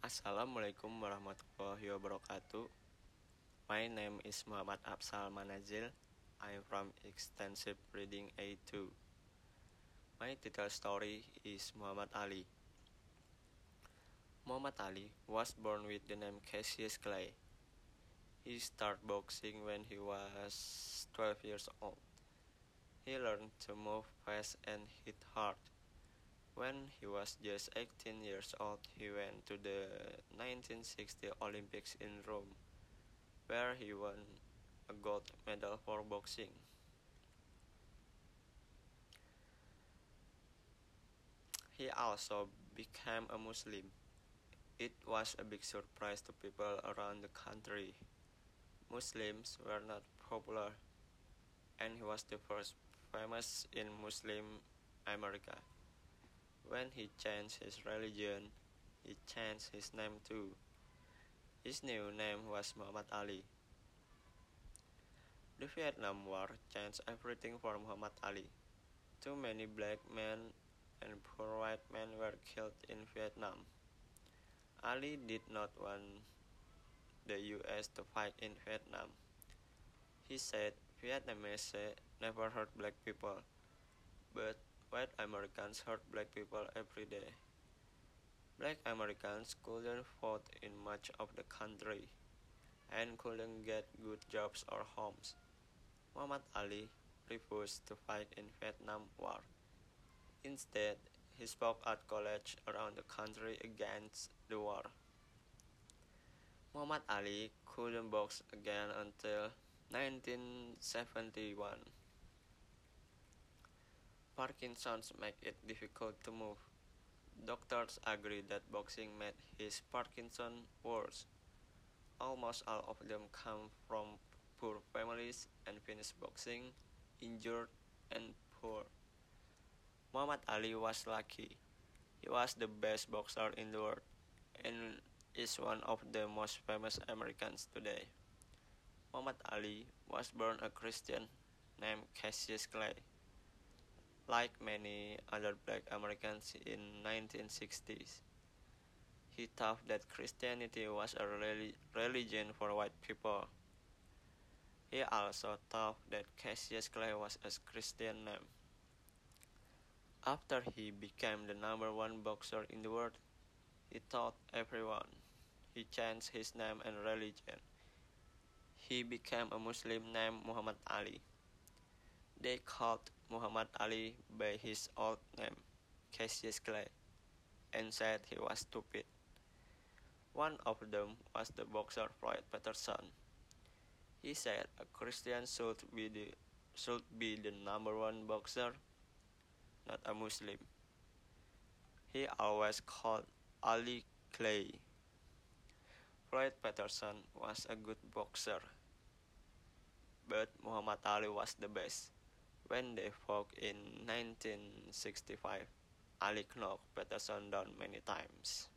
Assalamualaikum warahmatullahi wabarakatuh. My name is Muhammad Afsal Manazil. I am from Extensive Reading A2. My title story is Muhammad Ali. Muhammad Ali was born with the name Cassius Clay. He started boxing when he was 12 years old. He learned to move fast and hit hard. When he was just 18 years old, he went to the 1960 Olympics in Rome, where he won a gold medal for boxing. He also became a Muslim. It was a big surprise to people around the country. Muslims were not popular, and he was the first famous in Muslim America. When he changed his religion, he changed his name too. His new name was Muhammad Ali. The Vietnam War changed everything for Muhammad Ali. Too many black men and poor white men were killed in Vietnam. Ali did not want the US to fight in Vietnam. He said Vietnamese never hurt black people, but white Americans hurt black people every day. Black Americans couldn't vote in much of the country and couldn't get good jobs or homes. Muhammad Ali refused to fight in Vietnam War. Instead, he spoke at college around the country against the war. Muhammad Ali couldn't box again until 1971. Parkinson's make it difficult to move. Doctors agree that boxing made his Parkinson worse. Almost all of them come from poor families and finish boxing injured and poor. Muhammad Ali was lucky. He was the best boxer in the world and is one of the most famous Americans today. Muhammad Ali was born a Christian named Cassius Clay. Like many other black Americans in 1960s, he thought that Christianity was a religion for white people. He also thought that Cassius Clay was a Christian name. After he became the number one boxer in the world, he taught everyone. He changed his name and religion. He became a Muslim named Muhammad Ali. They called Muhammad Ali by his old name, Cassius Clay, and said he was stupid. One of them was the boxer Floyd Patterson. He said a Christian should be the, should be the number one boxer, not a Muslim. He always called Ali Clay. Floyd Patterson was a good boxer, but Muhammad Ali was the best. When they fought in 1965, Ali knocked Patterson down many times.